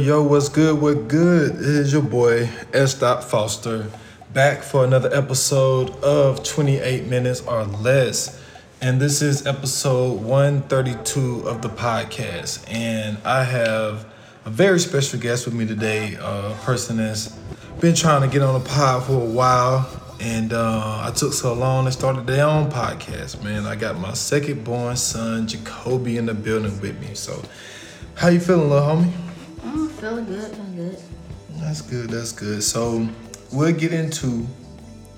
Yo, what's good? What good? It is your boy, S. Foster, back for another episode of 28 Minutes or Less. And this is episode 132 of the podcast. And I have a very special guest with me today, a person that's been trying to get on the pod for a while. And uh, I took so long and started their own podcast, man. I got my second born son, Jacoby, in the building with me. So, how you feeling, little homie? I'm feeling good, feeling good. That's good. That's good. So we'll get into,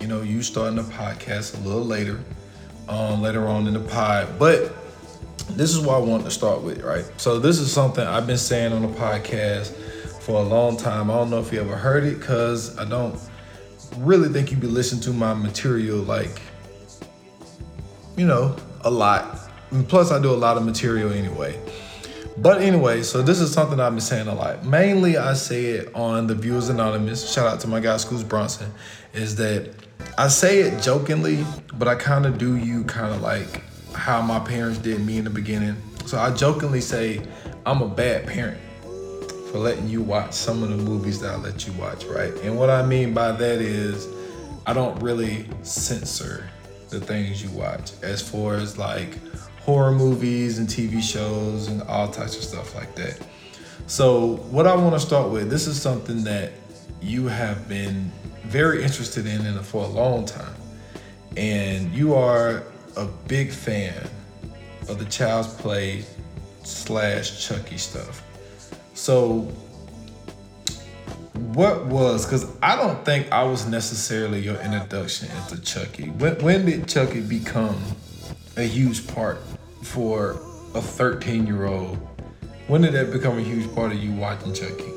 you know, you starting the podcast a little later, um, later on in the pod. But this is what I want to start with, right? So this is something I've been saying on the podcast for a long time. I don't know if you ever heard it, cause I don't really think you'd be listening to my material like, you know, a lot. And plus, I do a lot of material anyway. But anyway, so this is something I've been saying a lot. Mainly, I say it on the Viewers Anonymous. Shout out to my guy, Scoots Bronson. Is that I say it jokingly, but I kind of do you kind of like how my parents did me in the beginning. So I jokingly say I'm a bad parent for letting you watch some of the movies that I let you watch, right? And what I mean by that is I don't really censor the things you watch as far as like horror movies and TV shows and all types of stuff like that. So, what I want to start with, this is something that you have been very interested in, for a long time. And you are a big fan of the Child's Play slash Chucky stuff. So, what was because I don't think I was necessarily your introduction into Chucky. When when did Chucky become a huge part for a 13 year old? When did that become a huge part of you watching Chucky?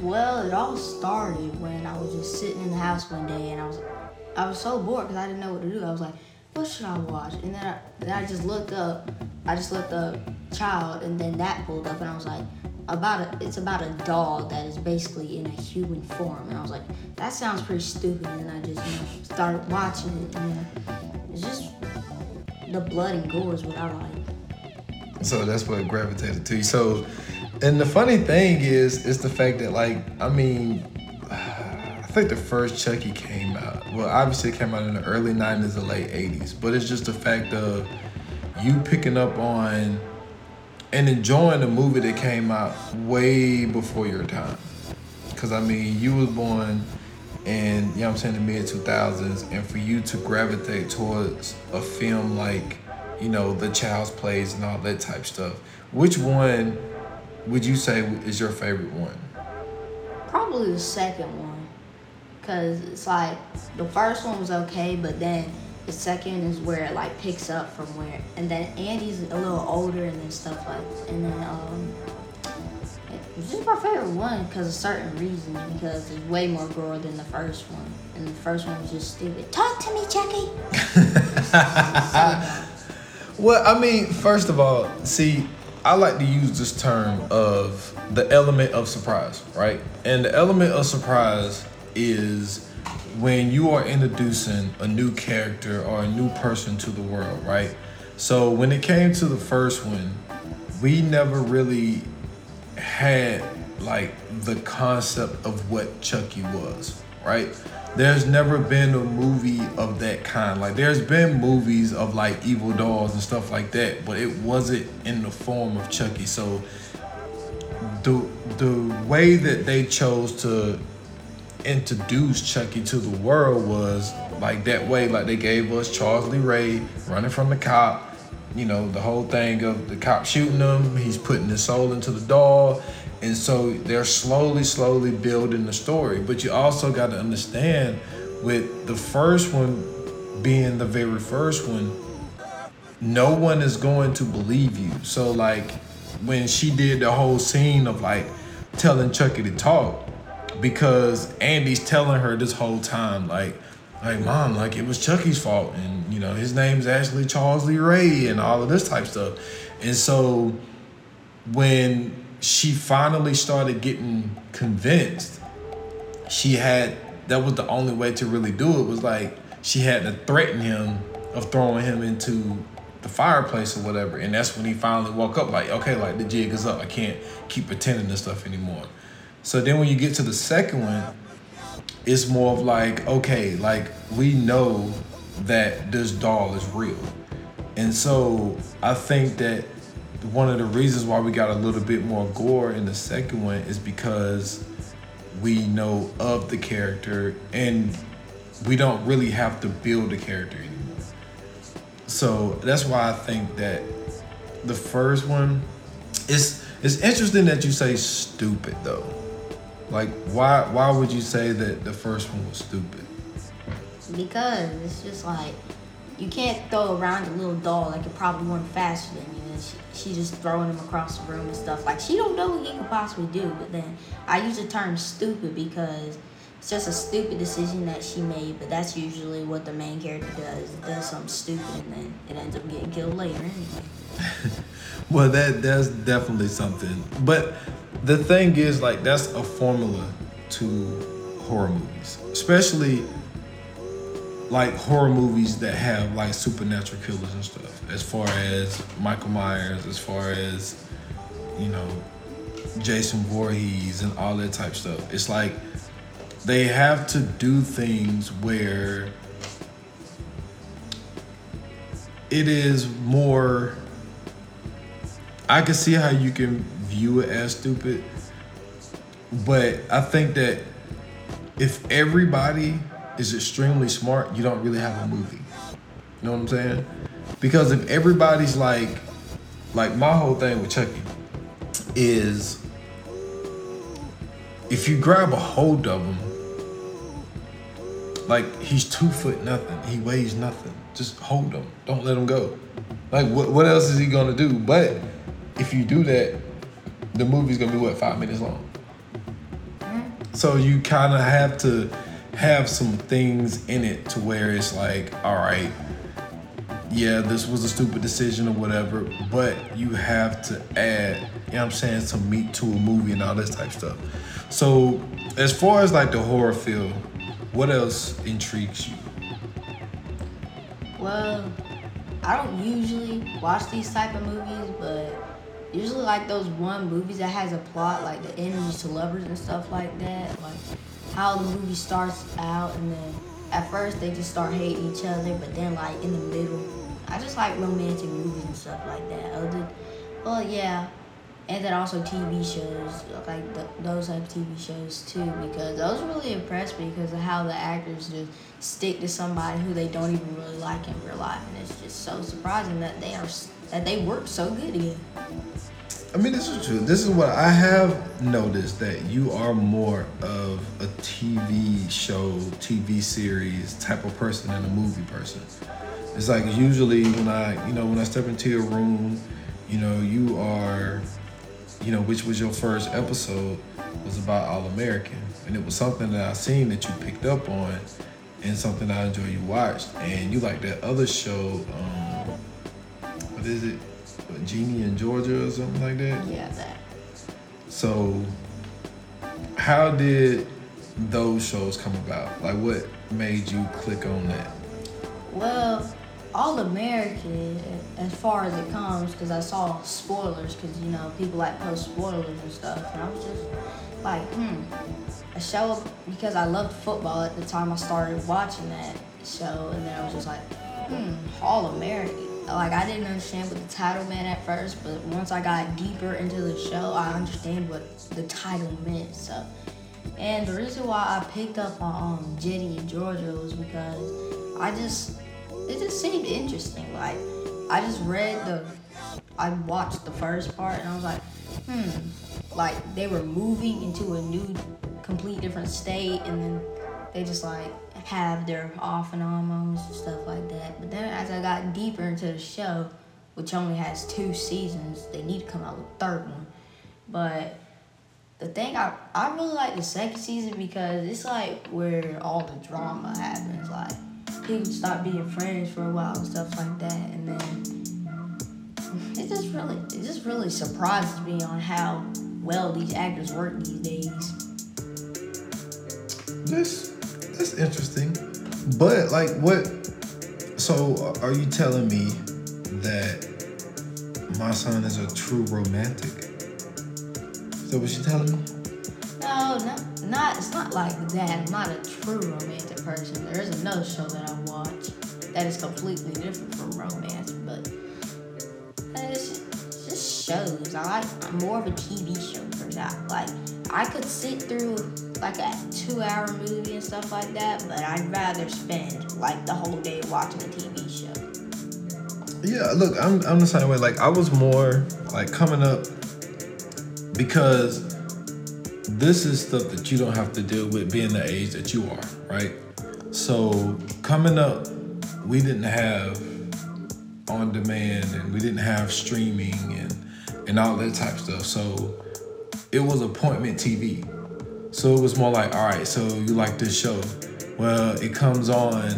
Well, it all started when I was just sitting in the house one day and I was I was so bored because I didn't know what to do. I was like, what should I watch? And then I, then I just looked up, I just looked up child and then that pulled up and I was like, about a, it's about a doll that is basically in a human form. And I was like, that sounds pretty stupid. And I just you know, started watching it and it's just the blood and gore is what I like. So that's what gravitated to you. So, and the funny thing is, is the fact that like, I mean, I think the first Chucky came out. Well, obviously it came out in the early '90s or late '80s, but it's just the fact of you picking up on and enjoying a movie that came out way before your time. Cause I mean, you was born in, you know I'm saying, the mid 2000s, and for you to gravitate towards a film like, you know, The Child's Plays and all that type stuff, which one would you say is your favorite one? Probably the second one. Cause it's like the first one was okay, but then the second is where it like picks up from where, and then Andy's a little older and then stuff like, and then um, it's is my favorite one because of certain reasons. Because it's way more gore than the first one, and the first one was just stupid. Talk to me, Chucky. well, I mean, first of all, see, I like to use this term of the element of surprise, right? And the element of surprise is when you are introducing a new character or a new person to the world, right? So when it came to the first one, we never really had like the concept of what Chucky was, right? There's never been a movie of that kind. Like there's been movies of like evil dolls and stuff like that, but it wasn't in the form of Chucky. So the the way that they chose to introduce Chucky to the world was like that way, like they gave us Charles Lee Ray running from the cop. You know, the whole thing of the cop shooting him, he's putting his soul into the doll. And so they're slowly, slowly building the story. But you also got to understand with the first one being the very first one, no one is going to believe you. So, like, when she did the whole scene of like telling Chucky to talk, because Andy's telling her this whole time, like, like mom, like it was Chucky's fault, and you know his name's actually Charles Lee Ray, and all of this type stuff. And so when she finally started getting convinced, she had that was the only way to really do it was like she had to threaten him of throwing him into the fireplace or whatever, and that's when he finally woke up. Like, okay, like the jig is up. I can't keep pretending this stuff anymore. So then when you get to the second one, it's more of like, okay, like we know that this doll is real. And so I think that one of the reasons why we got a little bit more gore in the second one is because we know of the character and we don't really have to build the character anymore. So that's why I think that the first one it's it's interesting that you say stupid though. Like why why would you say that the first one was stupid? Because it's just like you can't throw around a little doll like it probably went faster than you. And she, she just throwing him across the room and stuff. Like she don't know what he could possibly do. But then I use the term stupid because it's just a stupid decision that she made. But that's usually what the main character does. Does something stupid and then it ends up getting killed later anyway. well, that that's definitely something. But the thing is, like, that's a formula to horror movies, especially like horror movies that have like supernatural killers and stuff. As far as Michael Myers, as far as you know Jason Voorhees and all that type stuff. It's like they have to do things where it is more I can see how you can view it as stupid, but I think that if everybody is extremely smart, you don't really have a movie. You know what I'm saying? Because if everybody's like, like my whole thing with Chucky is if you grab a hold of him, like he's two foot nothing, he weighs nothing. Just hold him. Don't let him go. Like what what else is he gonna do? But if you do that, the movie's gonna be what five minutes long. Mm-hmm. So you kind of have to have some things in it to where it's like, all right, yeah, this was a stupid decision or whatever, but you have to add, you know what I'm saying, some meat to a movie and all this type of stuff. So as far as like the horror feel, what else intrigues you? Well, I don't usually watch these type of movies, but usually like those one movies that has a plot, like the enemies to lovers and stuff like that. Like how the movie starts out and then at first they just start hating each other, but then like in the middle, I just like romantic movies and stuff like that. Other, well, yeah, and then also TV shows like the, those type of TV shows too, because those really impressed me because of how the actors just stick to somebody who they don't even really like in real life, and it's just so surprising that they are that they work so good together. I mean, this is true. This is what I have noticed that you are more of a TV show, TV series type of person than a movie person. It's like usually when I, you know, when I step into your room, you know, you are, you know, which was your first episode was about All American, and it was something that I seen that you picked up on, and something I enjoy you watched, and you like that other show. Um, what is it? Ginny in Georgia or something like that? Yeah, that. So, how did those shows come about? Like, what made you click on that? Well, All American, as far as it comes, because I saw spoilers, because you know people like post spoilers and stuff, and I was just like, hmm, a show because I loved football at the time I started watching that show, and then I was just like, hmm, All American like I didn't understand what the title meant at first, but once I got deeper into the show, I understand what the title meant. So, and the reason why I picked up on um, Ginny in Georgia was because I just it just seemed interesting. Like I just read the, I watched the first part and I was like, hmm, like they were moving into a new, complete different state, and then they just like have their off and on moments and stuff like that. But then as I got deeper into the show, which only has two seasons, they need to come out with a third one. But the thing I I really like the second season because it's like where all the drama happens. Like people stop being friends for a while and stuff like that, and then it just really it just really surprises me on how well these actors work these days. This that's interesting. But like what so are you telling me that my son is a true romantic. Is that what you're telling me? No, not, not it's not like that. I'm not a true romantic person. There is another show that I watch that is completely different from romance, but it's just shows. I like I'm more of a TV show person. I, like I could sit through like a two-hour movie and stuff like that, but I'd rather spend like the whole day watching a TV show. Yeah, look, I'm I'm the same way. Like I was more like coming up because this is stuff that you don't have to deal with being the age that you are, right? So coming up, we didn't have on demand and we didn't have streaming and and all that type stuff. So it was appointment TV. So it was more like, all right, so you like this show? Well, it comes on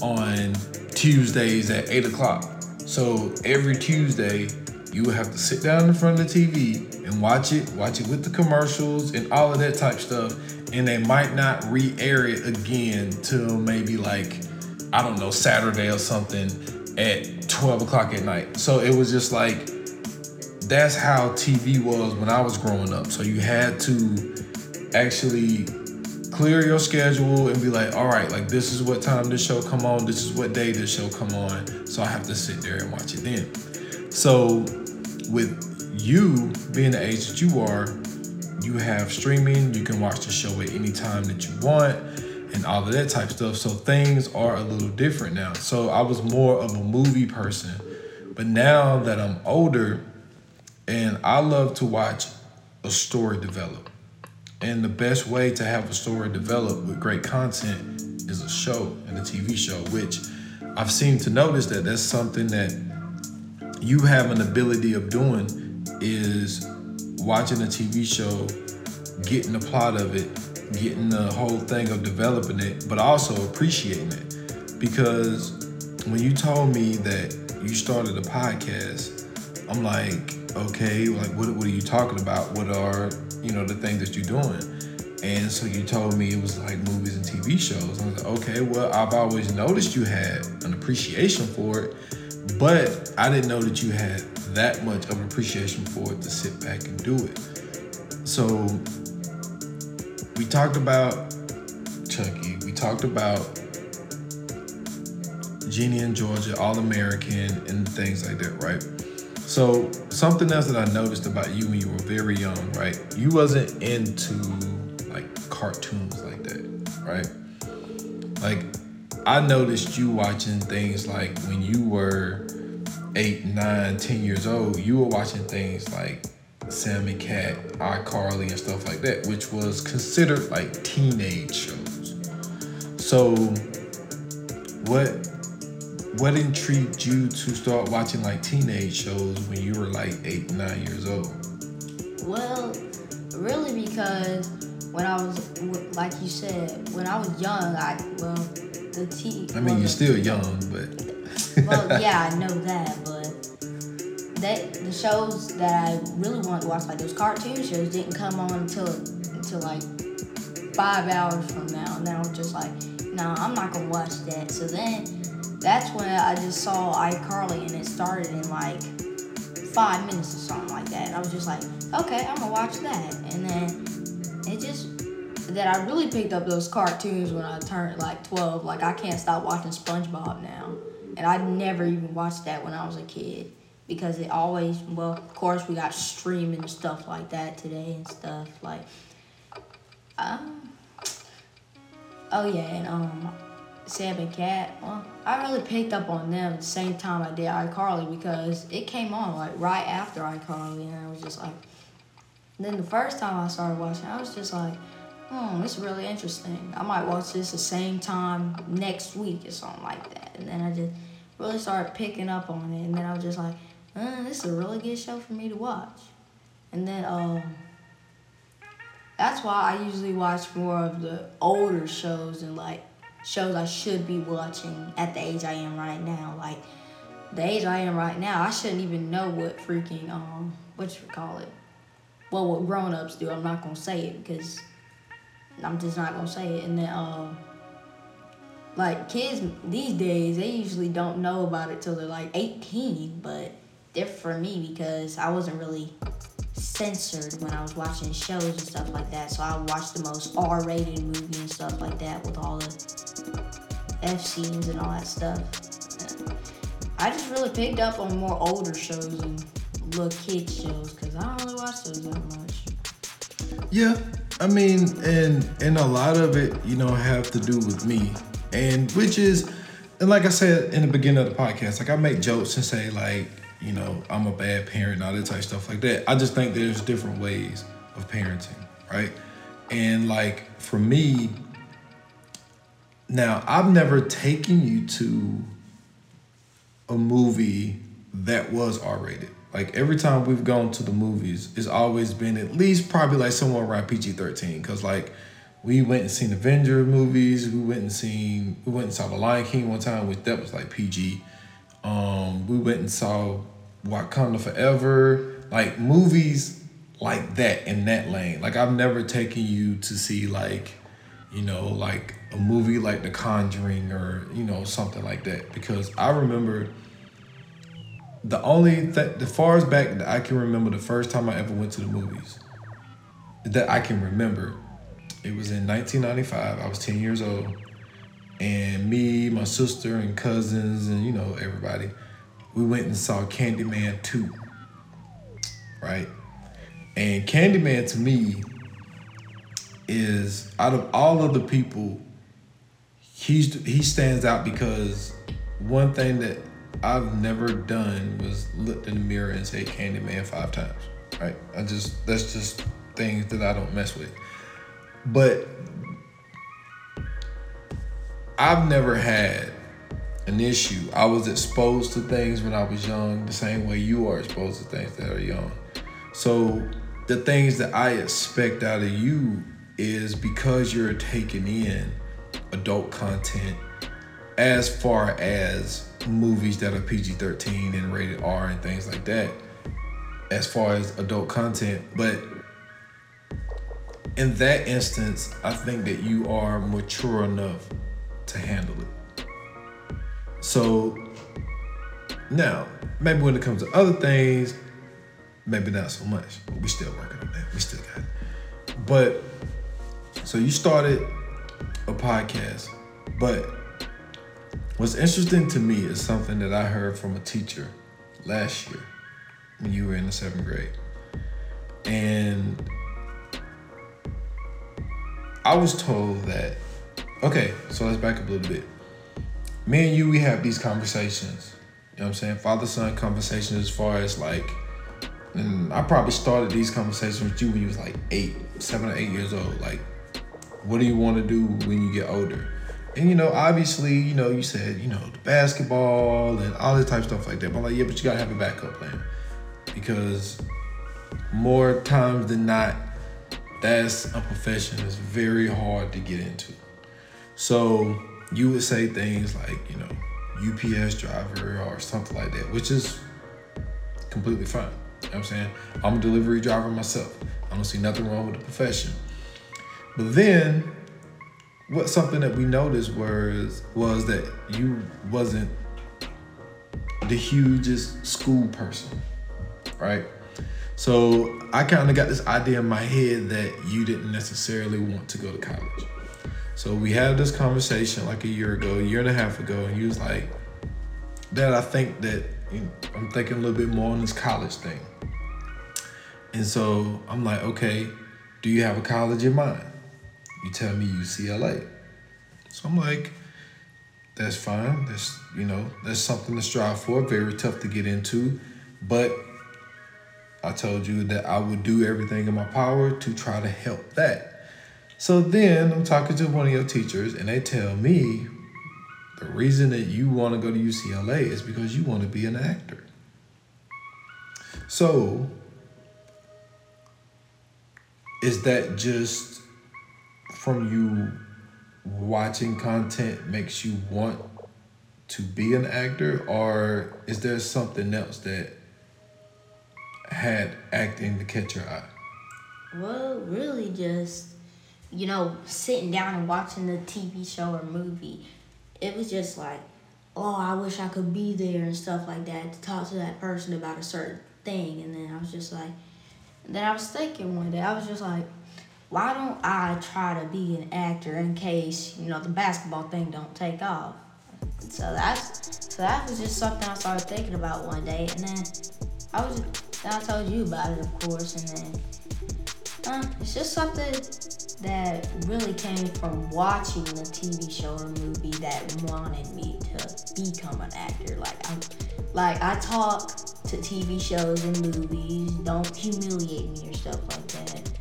on Tuesdays at eight o'clock. So every Tuesday, you would have to sit down in front of the TV and watch it, watch it with the commercials and all of that type stuff. And they might not re-air it again till maybe like, I don't know, Saturday or something at 12 o'clock at night. So it was just like that's how TV was when I was growing up. So you had to actually clear your schedule and be like, all right, like this is what time this show come on, this is what day this show come on. So I have to sit there and watch it then. So with you being the age that you are, you have streaming, you can watch the show at any time that you want and all of that type stuff. So things are a little different now. So I was more of a movie person. But now that I'm older, and I love to watch a story develop. And the best way to have a story develop with great content is a show and a TV show, which I've seemed to notice that that's something that you have an ability of doing is watching a TV show, getting the plot of it, getting the whole thing of developing it, but also appreciating it. Because when you told me that you started a podcast, I'm like, okay, like what, what are you talking about? What are, you know, the things that you're doing? And so you told me it was like movies and TV shows. I was like, okay, well, I've always noticed you had an appreciation for it, but I didn't know that you had that much of an appreciation for it to sit back and do it. So we talked about Chucky. We talked about Ginny in Georgia, All American, and things like that, right? So something else that I noticed about you when you were very young, right? You wasn't into like cartoons like that, right? Like I noticed you watching things like when you were eight, nine, ten years old, you were watching things like Sam and Cat, iCarly, and stuff like that, which was considered like teenage shows. So what what intrigued you to start watching like teenage shows when you were like eight, nine years old? Well, really because when I was, like you said, when I was young, I well, the T. I mean, well, you're still young, but. well, yeah, I know that, but that the shows that I really wanted to watch, like those cartoon shows, didn't come on until until like five hours from now, and then I was just like, no, I'm not gonna watch that. So then that's when I just saw iCarly and it started in like five minutes or something like that. And I was just like, okay, I'm gonna watch that. And then it just that I really picked up those cartoons when I turned like 12. Like I can't stop watching SpongeBob now. And I never even watched that when I was a kid because it always well, of course we got streaming stuff like that today and stuff like um oh yeah, and um Sam and Cat, well, I really picked up on them the same time I did iCarly because it came on like right after iCarly, and I was just like, then the first time I started watching, I was just like, hmm, it's really interesting. I might watch this the same time next week or something like that. And then I just really started picking up on it, and then I was just like, uh, this is a really good show for me to watch. And then um, that's why I usually watch more of the older shows and like shows I should be watching at the age I am right now. Like the age I am right now, I shouldn't even know what freaking um what you call it. Well, what grown ups do. I'm not gonna say it because I'm just not gonna say it. And then um like kids these days, they usually don't know about it till they're like 18, but different for me because I wasn't really censored when I was watching shows and stuff like that. So I watched the most R-rated movie and stuff like that with all the F scenes and all that stuff. I just really picked up on more older shows and little kid shows because I don't really watch those that much. Yeah, I mean, and and a lot of it, you know, have to do with me, and which is, and like I said in the beginning of the podcast, like I make jokes and say like, you know, I'm a bad parent and all that type of stuff like that. I just think there's different ways of parenting, right? And like for me, now I've never taken you to a movie that was R rated. Like every time we've gone to the movies, it's always been at least probably like somewhere around PG thirteen. Cause like we went and seen Avenger movies. We went and seen we went and saw The Lion King one time, which that was like PG. Um, we went and saw Wakanda Forever, like movies like that in that lane. Like I've never taken you to see like, you know, like a movie like The Conjuring or you know something like that because I remember the only th- the far as back that I can remember the first time I ever went to the movies that I can remember it was in 1995 I was 10 years old and me my sister and cousins and you know everybody we went and saw Candyman 2 right? And Candyman to me is out of all of the people he's he stands out because one thing that I've never done was looked in the mirror and say Candyman five times. Right? I just that's just things that I don't mess with. But I've never had an issue. I was exposed to things when I was young, the same way you are exposed to things that are young. So the things that I expect out of you is because you're taking in adult content as far as movies that are PG 13 and rated R and things like that, as far as adult content. But in that instance, I think that you are mature enough to handle it. So now, maybe when it comes to other things, maybe not so much, but we're still working on that. We still got it. But so you started a podcast, but what's interesting to me is something that I heard from a teacher last year when you were in the seventh grade. And I was told that, okay, so let's back up a little bit. Me and you, we have these conversations. You know what I'm saying? Father son conversations as far as like, and I probably started these conversations with you when you was like eight, seven or eight years old. Like, what do you want to do when you get older? And you know, obviously, you know, you said, you know, the basketball and all this type of stuff like that. But I'm like, yeah, but you gotta have a backup plan. Because more times than not, that's a profession that's very hard to get into. So you would say things like, you know, UPS driver or something like that, which is completely fine. You know what I'm saying? I'm a delivery driver myself. I don't see nothing wrong with the profession. But then what something that we noticed was was that you wasn't the hugest school person, right? So I kind of got this idea in my head that you didn't necessarily want to go to college. So we had this conversation like a year ago, a year and a half ago, and you was like, "Dad, I think that you know, I'm thinking a little bit more on this college thing." And so I'm like, "Okay, do you have a college in mind?" You tell me UCLA. So I'm like, that's fine. That's you know, that's something to strive for. Very tough to get into, but I told you that I would do everything in my power to try to help that. So then I'm talking to one of your teachers, and they tell me the reason that you want to go to UCLA is because you want to be an actor. So is that just from you watching content makes you want to be an actor or is there something else that had acting to catch your eye? Well, really just, you know, sitting down and watching the TV show or movie. It was just like, oh, I wish I could be there and stuff like that to talk to that person about a certain thing. And then I was just like, then I was thinking one day, I was just like, why don't I try to be an actor in case you know the basketball thing don't take off? So that's so that was just something I started thinking about one day, and then I was then I told you about it, of course, and then uh, it's just something that really came from watching the TV show or movie that wanted me to become an actor. Like I, like I talk to TV shows and movies. Don't humiliate me or stuff like that.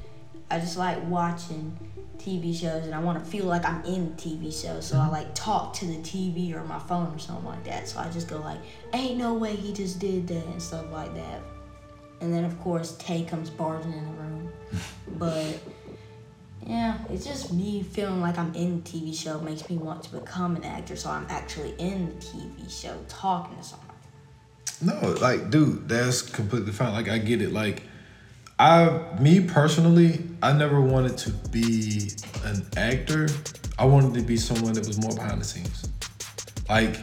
I just like watching TV shows and I want to feel like I'm in the TV show. So I mm-hmm. like talk to the TV or my phone or something like that. So I just go like, ain't no way he just did that and stuff like that. And then of course Tay comes barging in the room. but yeah, it's just me feeling like I'm in the TV show makes me want to become an actor. So I'm actually in the TV show talking to someone. No, like, dude, that's completely fine. Like, I get it. Like, I, me personally, I never wanted to be an actor. I wanted to be someone that was more behind the scenes. Like,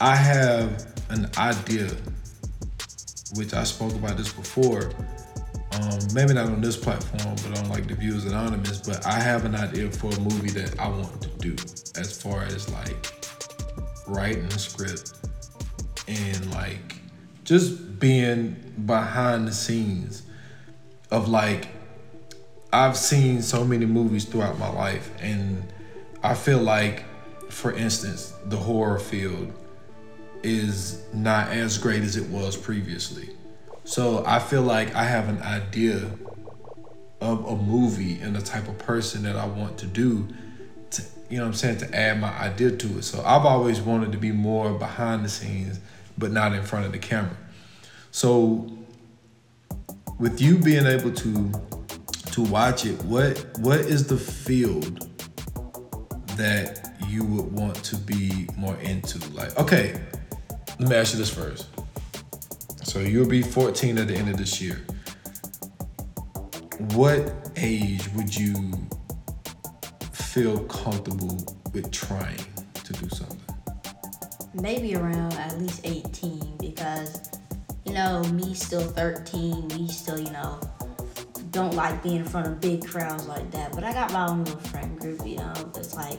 I have an idea, which I spoke about this before. Um, maybe not on this platform, but on like the Views Anonymous. But I have an idea for a movie that I want to do, as far as like writing a script and like just being behind the scenes of like I've seen so many movies throughout my life and I feel like for instance the horror field is not as great as it was previously. So I feel like I have an idea of a movie and the type of person that I want to do to, you know what I'm saying to add my idea to it. So I've always wanted to be more behind the scenes but not in front of the camera. So with you being able to to watch it, what what is the field that you would want to be more into? Like, okay, let me ask you this first. So you'll be 14 at the end of this year. What age would you feel comfortable with trying to do something? maybe around at least 18 because you know me still 13 me still you know don't like being in front of big crowds like that but i got my own little friend group you know it's like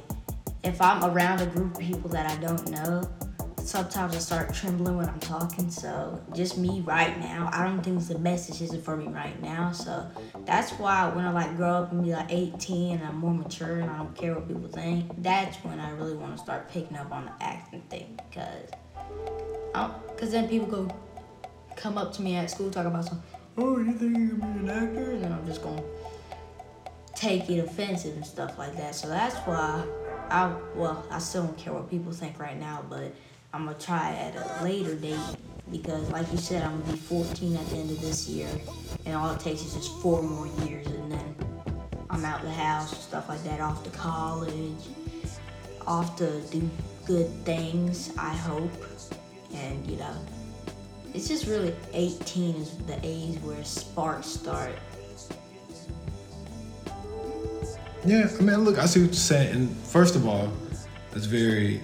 if i'm around a group of people that i don't know sometimes I start trembling when I'm talking. So just me right now, I don't think the message isn't for me right now. So that's why when I like grow up and be like 18 and I'm more mature and I don't care what people think, that's when I really want to start picking up on the acting thing because, oh, because then people go come up to me at school talk about some, oh you think you can be an actor, and then I'm just gonna take it offensive and stuff like that. So that's why I well I still don't care what people think right now, but I'm gonna try at a later date because, like you said, I'm gonna be 14 at the end of this year, and all it takes is just four more years, and then I'm out the house, and stuff like that, off to college, off to do good things. I hope, and you know, it's just really 18 is the age where sparks start. Yeah, I mean, look, I see what you're saying, and first of all, that's very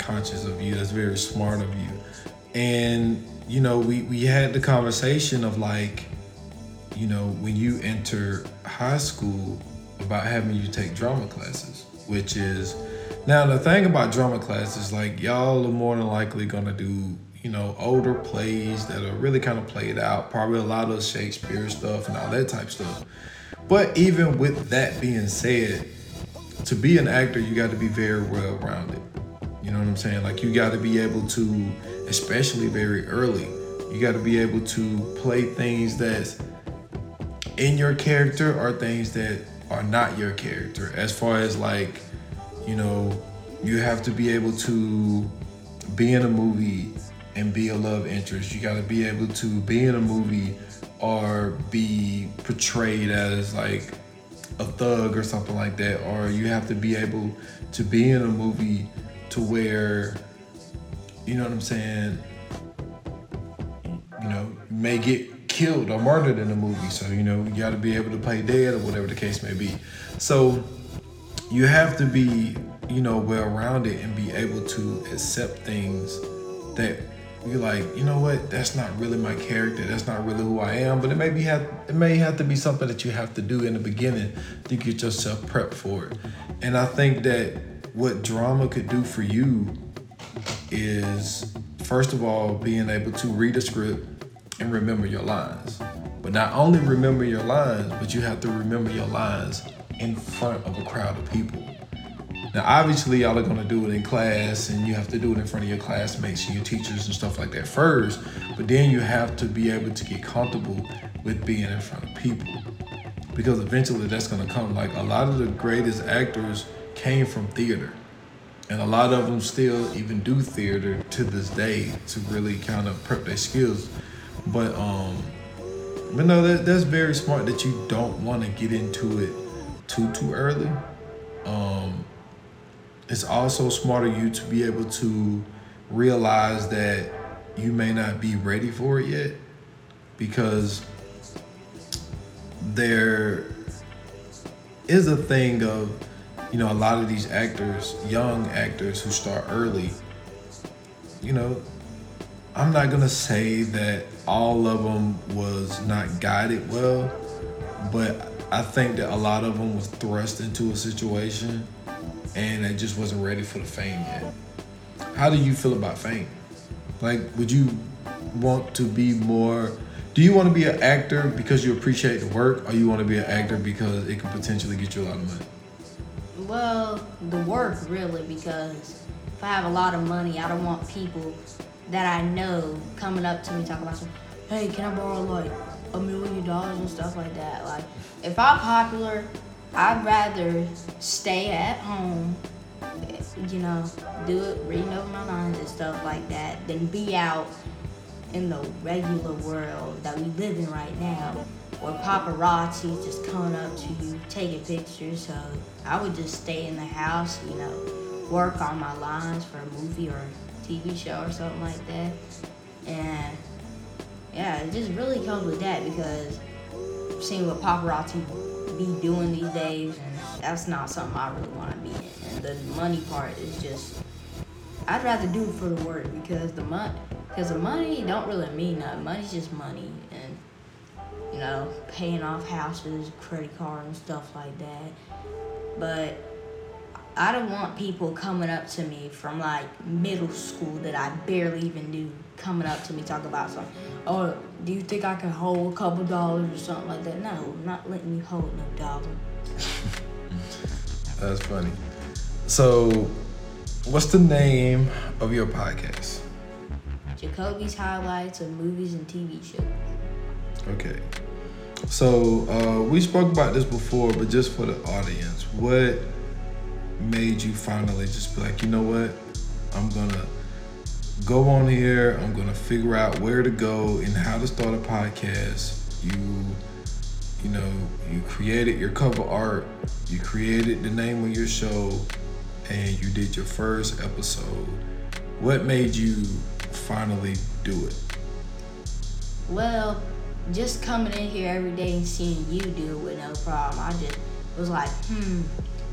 conscious of you. That's very smart of you. And you know, we we had the conversation of like, you know, when you enter high school about having you take drama classes, which is now the thing about drama classes, like y'all are more than likely gonna do, you know, older plays that are really kind of played out, probably a lot of Shakespeare stuff and all that type stuff. But even with that being said, to be an actor, you got to be very well rounded. You know what I'm saying? Like you got to be able to, especially very early, you got to be able to play things that's in your character or things that are not your character. As far as like, you know, you have to be able to be in a movie and be a love interest. You got to be able to be in a movie or be portrayed as like a thug or something like that or you have to be able to be in a movie to where, you know what I'm saying, you know, may get killed or murdered in the movie. So, you know, you got to be able to play dead or whatever the case may be. So, you have to be you know, well rounded and be able to accept things that you're like, you know what, that's not really my character, that's not really who I am, but it may be have it may have to be something that you have to do in the beginning to get yourself prepped for it. And I think that what drama could do for you is first of all being able to read a script and remember your lines. But not only remember your lines, but you have to remember your lines in front of a crowd of people. Now, obviously, y'all are gonna do it in class, and you have to do it in front of your classmates and your teachers and stuff like that first. But then you have to be able to get comfortable with being in front of people, because eventually that's gonna come. Like a lot of the greatest actors came from theater, and a lot of them still even do theater to this day to really kind of prep their skills. But um, but no, that, that's very smart that you don't want to get into it too too early. Um, it's also smart of you to be able to realize that you may not be ready for it yet because there is a thing of you know a lot of these actors young actors who start early you know i'm not gonna say that all of them was not guided well but i think that a lot of them was thrust into a situation and they just wasn't ready for the fame yet. How do you feel about fame? Like, would you want to be more? Do you want to be an actor because you appreciate the work, or you want to be an actor because it could potentially get you a lot of money? Well, the work really, because if I have a lot of money, I don't want people that I know coming up to me talking about, hey, can I borrow like a million dollars and stuff like that? Like, if I'm popular, I'd rather stay at home, you know, do it, reading over my lines and stuff like that, than be out in the regular world that we live in right now, where paparazzi just coming up to you, taking pictures. So I would just stay in the house, you know, work on my lines for a movie or a TV show or something like that. And yeah, it just really comes with that because seeing what paparazzi be doing these days, and that's not something I really want to be in. And the money part is just, I'd rather do it for the work because the money, because the money don't really mean nothing. Money's just money, and you know, paying off houses, credit cards, and stuff like that. But I don't want people coming up to me from like middle school that I barely even knew coming up to me talking about something. Oh, do you think I can hold a couple dollars or something like that? No, I'm not letting you hold no dollar. That's funny. So, what's the name of your podcast? Jacoby's highlights of movies and TV shows. Okay. So uh, we spoke about this before, but just for the audience, what made you finally just be like, you know what, I'm gonna go on here. I'm gonna figure out where to go and how to start a podcast. You, you know, you created your cover art. You created the name of your show, and you did your first episode. What made you finally do it? Well, just coming in here every day and seeing you do it with no problem, I just was like, hmm.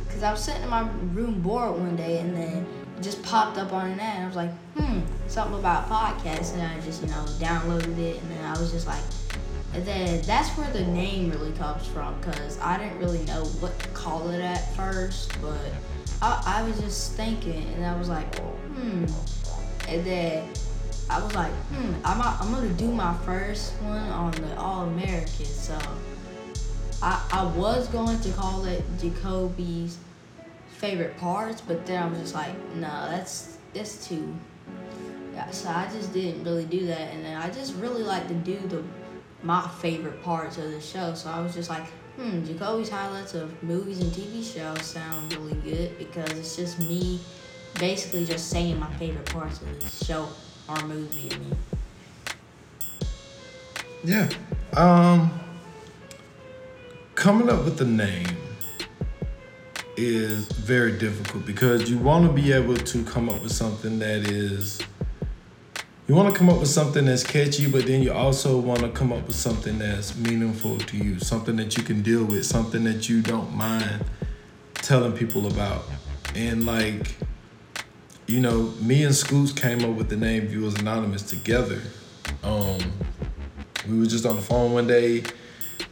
Because I was sitting in my room bored one day and then it just popped up on an ad. I was like, hmm, something about podcasts. And I just, you know, downloaded it. And then I was just like, and then that's where the name really comes from because I didn't really know what to call it at first. But I, I was just thinking and I was like, hmm. And then I was like, hmm, I'm, I'm gonna do my first one on the All American. So I, I was going to call it Jacoby's favorite parts, but then I was just like, no, that's that's too. Yeah, so I just didn't really do that, and then I just really like to do the my favorite parts of the show. So I was just like, hmm, Jacoby's highlights of movies and TV shows sound really good because it's just me basically just saying my favorite parts of the show or movie. Yeah. Um. Coming up with the name is very difficult because you want to be able to come up with something that is. You want to come up with something that's catchy, but then you also want to come up with something that's meaningful to you, something that you can deal with, something that you don't mind telling people about. And like, you know, me and Scoots came up with the name Viewers Anonymous together. Um, we were just on the phone one day,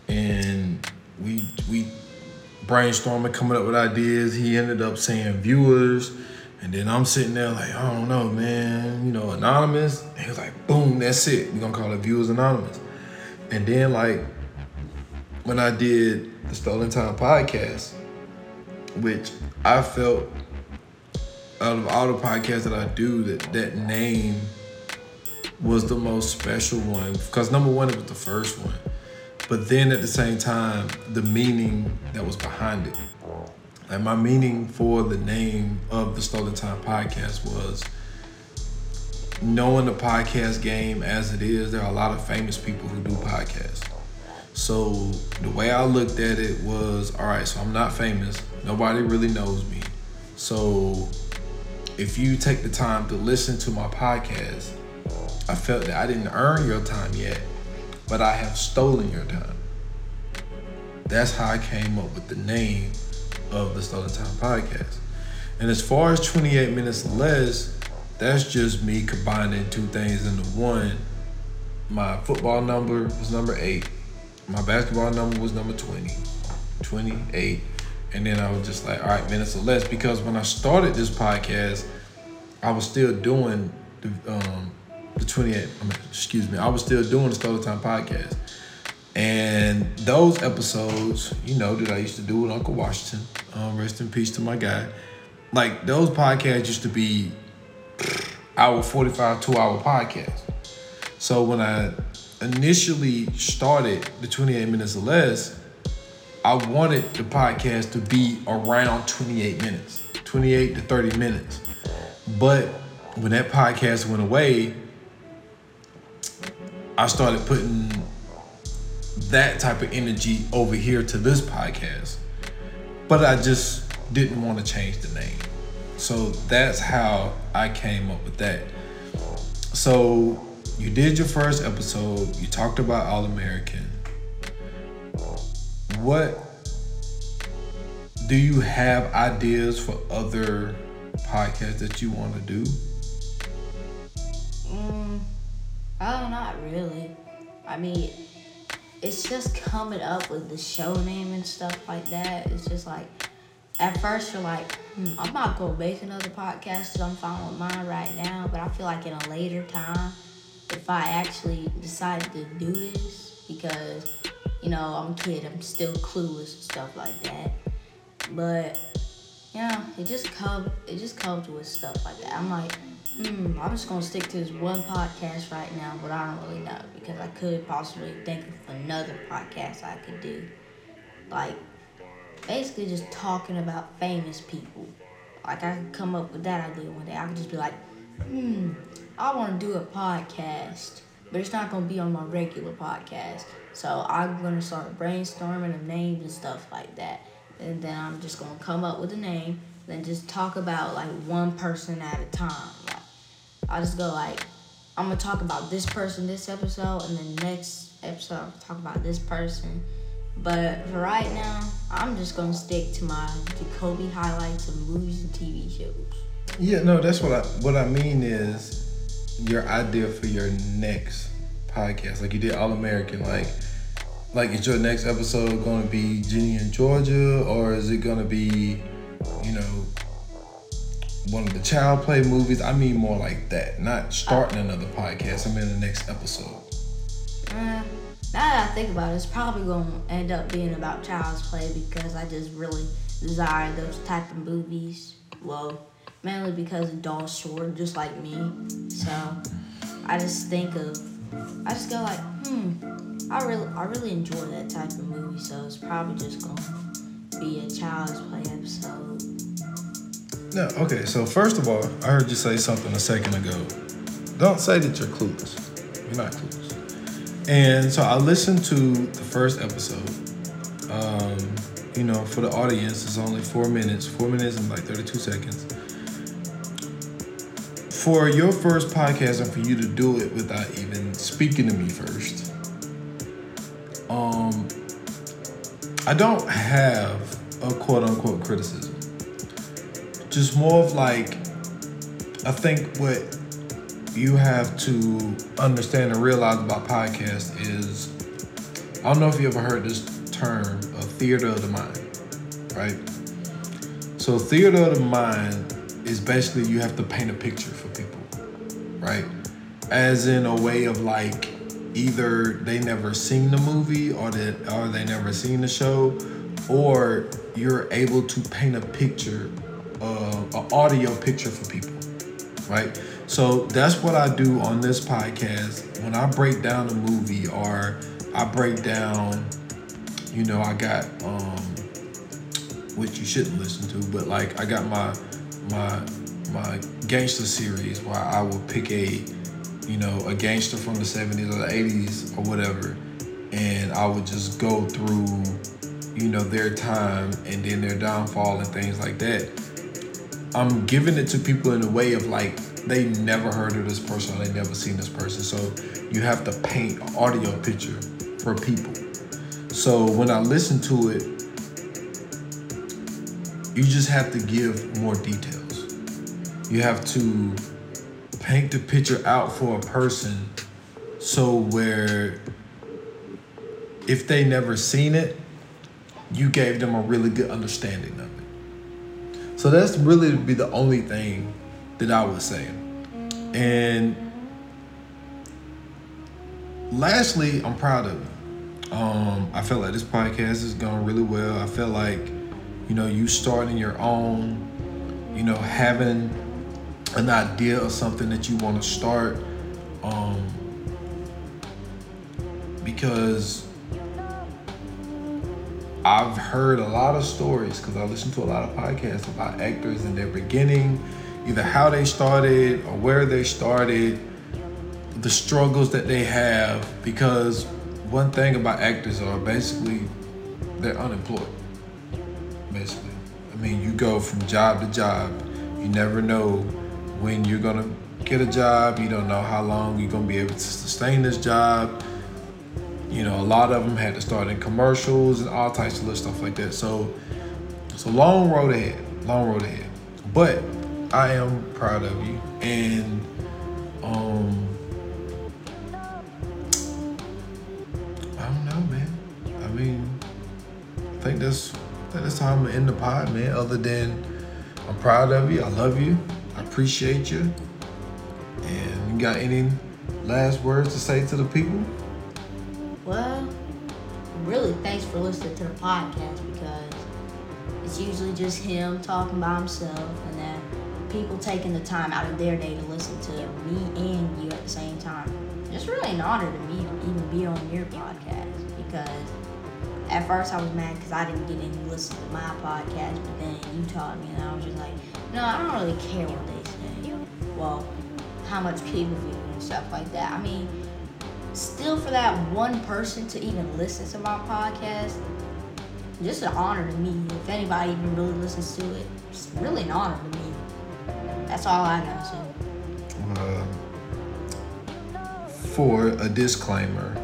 and we we brainstorming, coming up with ideas. He ended up saying viewers, and then I'm sitting there like, I don't know, man. You know, anonymous. And he was like, boom, that's it. We're gonna call it Viewers Anonymous. And then like when I did the Stolen Time podcast, which I felt out of all the podcasts that I do, that that name was the most special one because number one, it was the first one, but then at the same time, the meaning that was behind it. Like my meaning for the name of the Stolen Time podcast was knowing the podcast game as it is. There are a lot of famous people who do podcasts. So the way I looked at it was, all right, so I'm not famous. Nobody really knows me. So if you take the time to listen to my podcast, I felt that I didn't earn your time yet, but I have stolen your time. That's how I came up with the name of the Stolen Time podcast. And as far as 28 minutes less, that's just me combining two things into one. My football number was number eight. My basketball number was number 20. 28. And then I was just like, all right, minutes or less. Because when I started this podcast, I was still doing the um, the 28, I mean, excuse me, I was still doing the Stolen Time podcast. And those episodes, you know, that I used to do with Uncle Washington, um, rest in peace to my guy. Like those podcasts used to be hour 45, two hour podcasts. So when I initially started the 28 minutes or less, I wanted the podcast to be around 28 minutes, 28 to 30 minutes. But when that podcast went away, I started putting that type of energy over here to this podcast. But I just didn't want to change the name. So that's how I came up with that. So you did your first episode, you talked about All American. What do you have ideas for other podcasts that you want to do? Mm, oh, not really. I mean, it's just coming up with the show name and stuff like that. It's just like, at first you're like, hmm, I'm not gonna make another podcast because I'm fine with mine right now. But I feel like in a later time, if I actually decide to do this, because you know I'm a kid, I'm still clueless and stuff like that. But yeah, it just come, it just comes with stuff like that. I'm like, Hmm, I'm just gonna stick to this one podcast right now, but I don't really know because I could possibly think of another podcast I could do. Like, basically just talking about famous people. Like, I could come up with that idea one day. I could just be like, hmm, I wanna do a podcast, but it's not gonna be on my regular podcast. So I'm gonna start brainstorming of names and stuff like that. And then I'm just gonna come up with a name, then just talk about like one person at a time. Like, I'll just go like, I'm gonna talk about this person this episode, and then next episode I'll talk about this person. But for right now, I'm just gonna stick to my Jacoby highlights of movies and TV shows. Yeah, no, that's what I what I mean is your idea for your next podcast. Like you did All American, like like is your next episode gonna be Ginny and Georgia or is it gonna be, you know, one of the child play movies? I mean more like that. Not starting another podcast. I'm in the next episode. Uh, now that I think about it, it's probably gonna end up being about child's play because I just really desire those type of movies. Well, mainly because of Doll's short, just like me. So I just think of, I just go like, hmm, I really, I really enjoy that type of movie. So it's probably just gonna be a child's play episode. No, okay. So first of all, I heard you say something a second ago. Don't say that you're clueless. You're not clueless. And so I listened to the first episode. Um, you know, for the audience, it's only four minutes, four minutes and like 32 seconds. For your first podcast and for you to do it without even speaking to me first, um, I don't have a quote unquote criticism. Just more of like I think what you have to understand and realize about podcasts is I don't know if you ever heard this term of theater of the mind, right? So theater of the mind is basically you have to paint a picture for people, right? As in a way of like either they never seen the movie or that or they never seen the show, or you're able to paint a picture, an audio picture for people, right? So that's what I do on this podcast. When I break down a movie or I break down, you know, I got um which you shouldn't listen to, but like I got my my my gangster series where I will pick a you know a gangster from the 70s or the 80s or whatever and I would just go through you know their time and then their downfall and things like that. I'm giving it to people in a way of like they never heard of this person they never seen this person. So you have to paint an audio picture for people. So when I listen to it, you just have to give more details. You have to paint the picture out for a person so where if they never seen it, you gave them a really good understanding of. So that's really be the only thing that I would say. And lastly, I'm proud of you. Um, I feel like this podcast is going really well. I feel like, you know, you starting your own, you know, having an idea of something that you want to start. Um, because I've heard a lot of stories because I listen to a lot of podcasts about actors in their beginning, either how they started or where they started, the struggles that they have. Because one thing about actors are basically they're unemployed. Basically, I mean, you go from job to job. You never know when you're gonna get a job. You don't know how long you're gonna be able to sustain this job you know, a lot of them had to start in commercials and all types of little stuff like that. So it's a long road ahead, long road ahead. But I am proud of you, and um, I don't know, man. I mean, I think that's that's how I'm end the pod, man. Other than I'm proud of you, I love you, I appreciate you, and you got any last words to say to the people? Well, really, thanks for listening to the podcast because it's usually just him talking by himself and then people taking the time out of their day to listen to me and you at the same time. It's really an honor to me even be on your podcast because at first I was mad because I didn't get any listen to my podcast, but then you taught me and I was just like, no, I don't really care what they say. Well, how much people view and stuff like that. I mean, still for that one person to even listen to my podcast, just an honor to me. If anybody even really listens to it, it's really an honor to me. That's all I gotta say. Uh, for a disclaimer,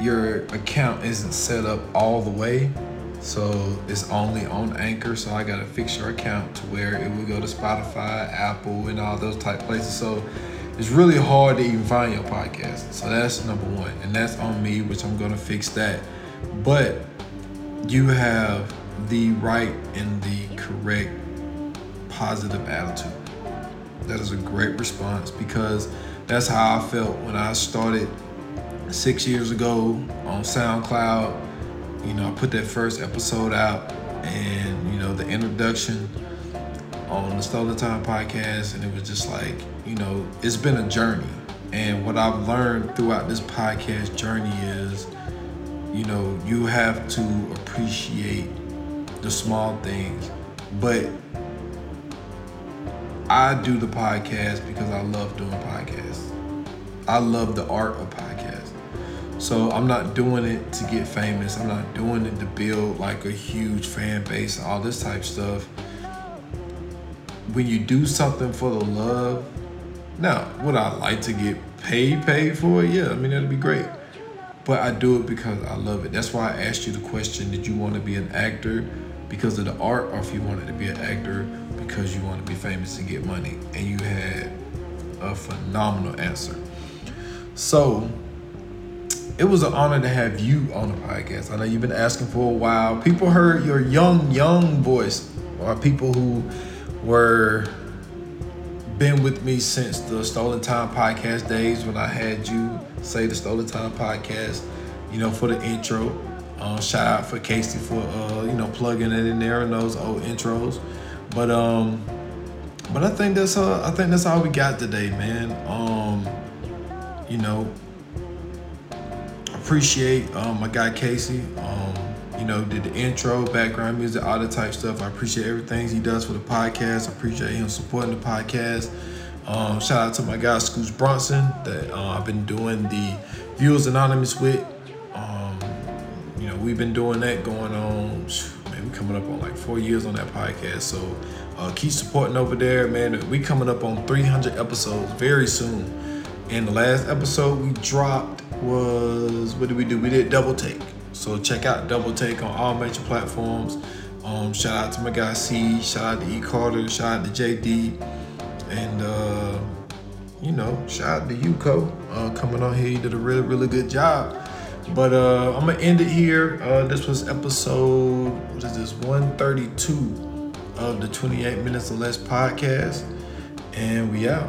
your account isn't set up all the way, so it's only on Anchor. So I gotta fix your account to where it will go to Spotify, Apple, and all those type places. So it's really hard to even find your podcast. So that's number one. And that's on me, which I'm gonna fix that. But you have the right and the correct positive attitude. That is a great response because that's how I felt when I started six years ago on SoundCloud. You know, I put that first episode out and, you know, the introduction on the Stolen Time podcast, and it was just like, you know, it's been a journey. And what I've learned throughout this podcast journey is, you know, you have to appreciate the small things. But I do the podcast because I love doing podcasts. I love the art of podcasts. So I'm not doing it to get famous. I'm not doing it to build like a huge fan base all this type stuff when you do something for the love, now would I like to get paid paid for it? Yeah, I mean that'd be great. But I do it because I love it. That's why I asked you the question: Did you want to be an actor because of the art or if you wanted to be an actor because you want to be famous and get money. And you had a phenomenal answer. So it was an honor to have you on the podcast. I know you've been asking for a while. People heard your young, young voice, or people who were been with me since the Stolen Time podcast days when I had you say the Stolen Time podcast, you know, for the intro. Uh, shout out for Casey for uh, you know plugging it in there in those old intros. But um, but I think that's uh, I think that's all we got today, man. Um, you know, appreciate um, my guy Casey. Um, you know, did the intro, background music, all that type stuff. I appreciate everything he does for the podcast. I appreciate him supporting the podcast. Um, shout out to my guy Scoots Bronson that uh, I've been doing the Viewers Anonymous with. Um, you know, we've been doing that going on. Man, we coming up on like four years on that podcast. So uh, keep supporting over there, man. We coming up on 300 episodes very soon. And the last episode we dropped was what did we do? We did double take. So check out Double Take on all major platforms. Um, shout out to my guy C. Shout out to E Carter. Shout out to JD. And uh, you know, shout out to Yuko uh, coming on here. You did a really, really good job. But uh, I'm gonna end it here. Uh, this was episode what is this 132 of the 28 minutes or less podcast, and we out.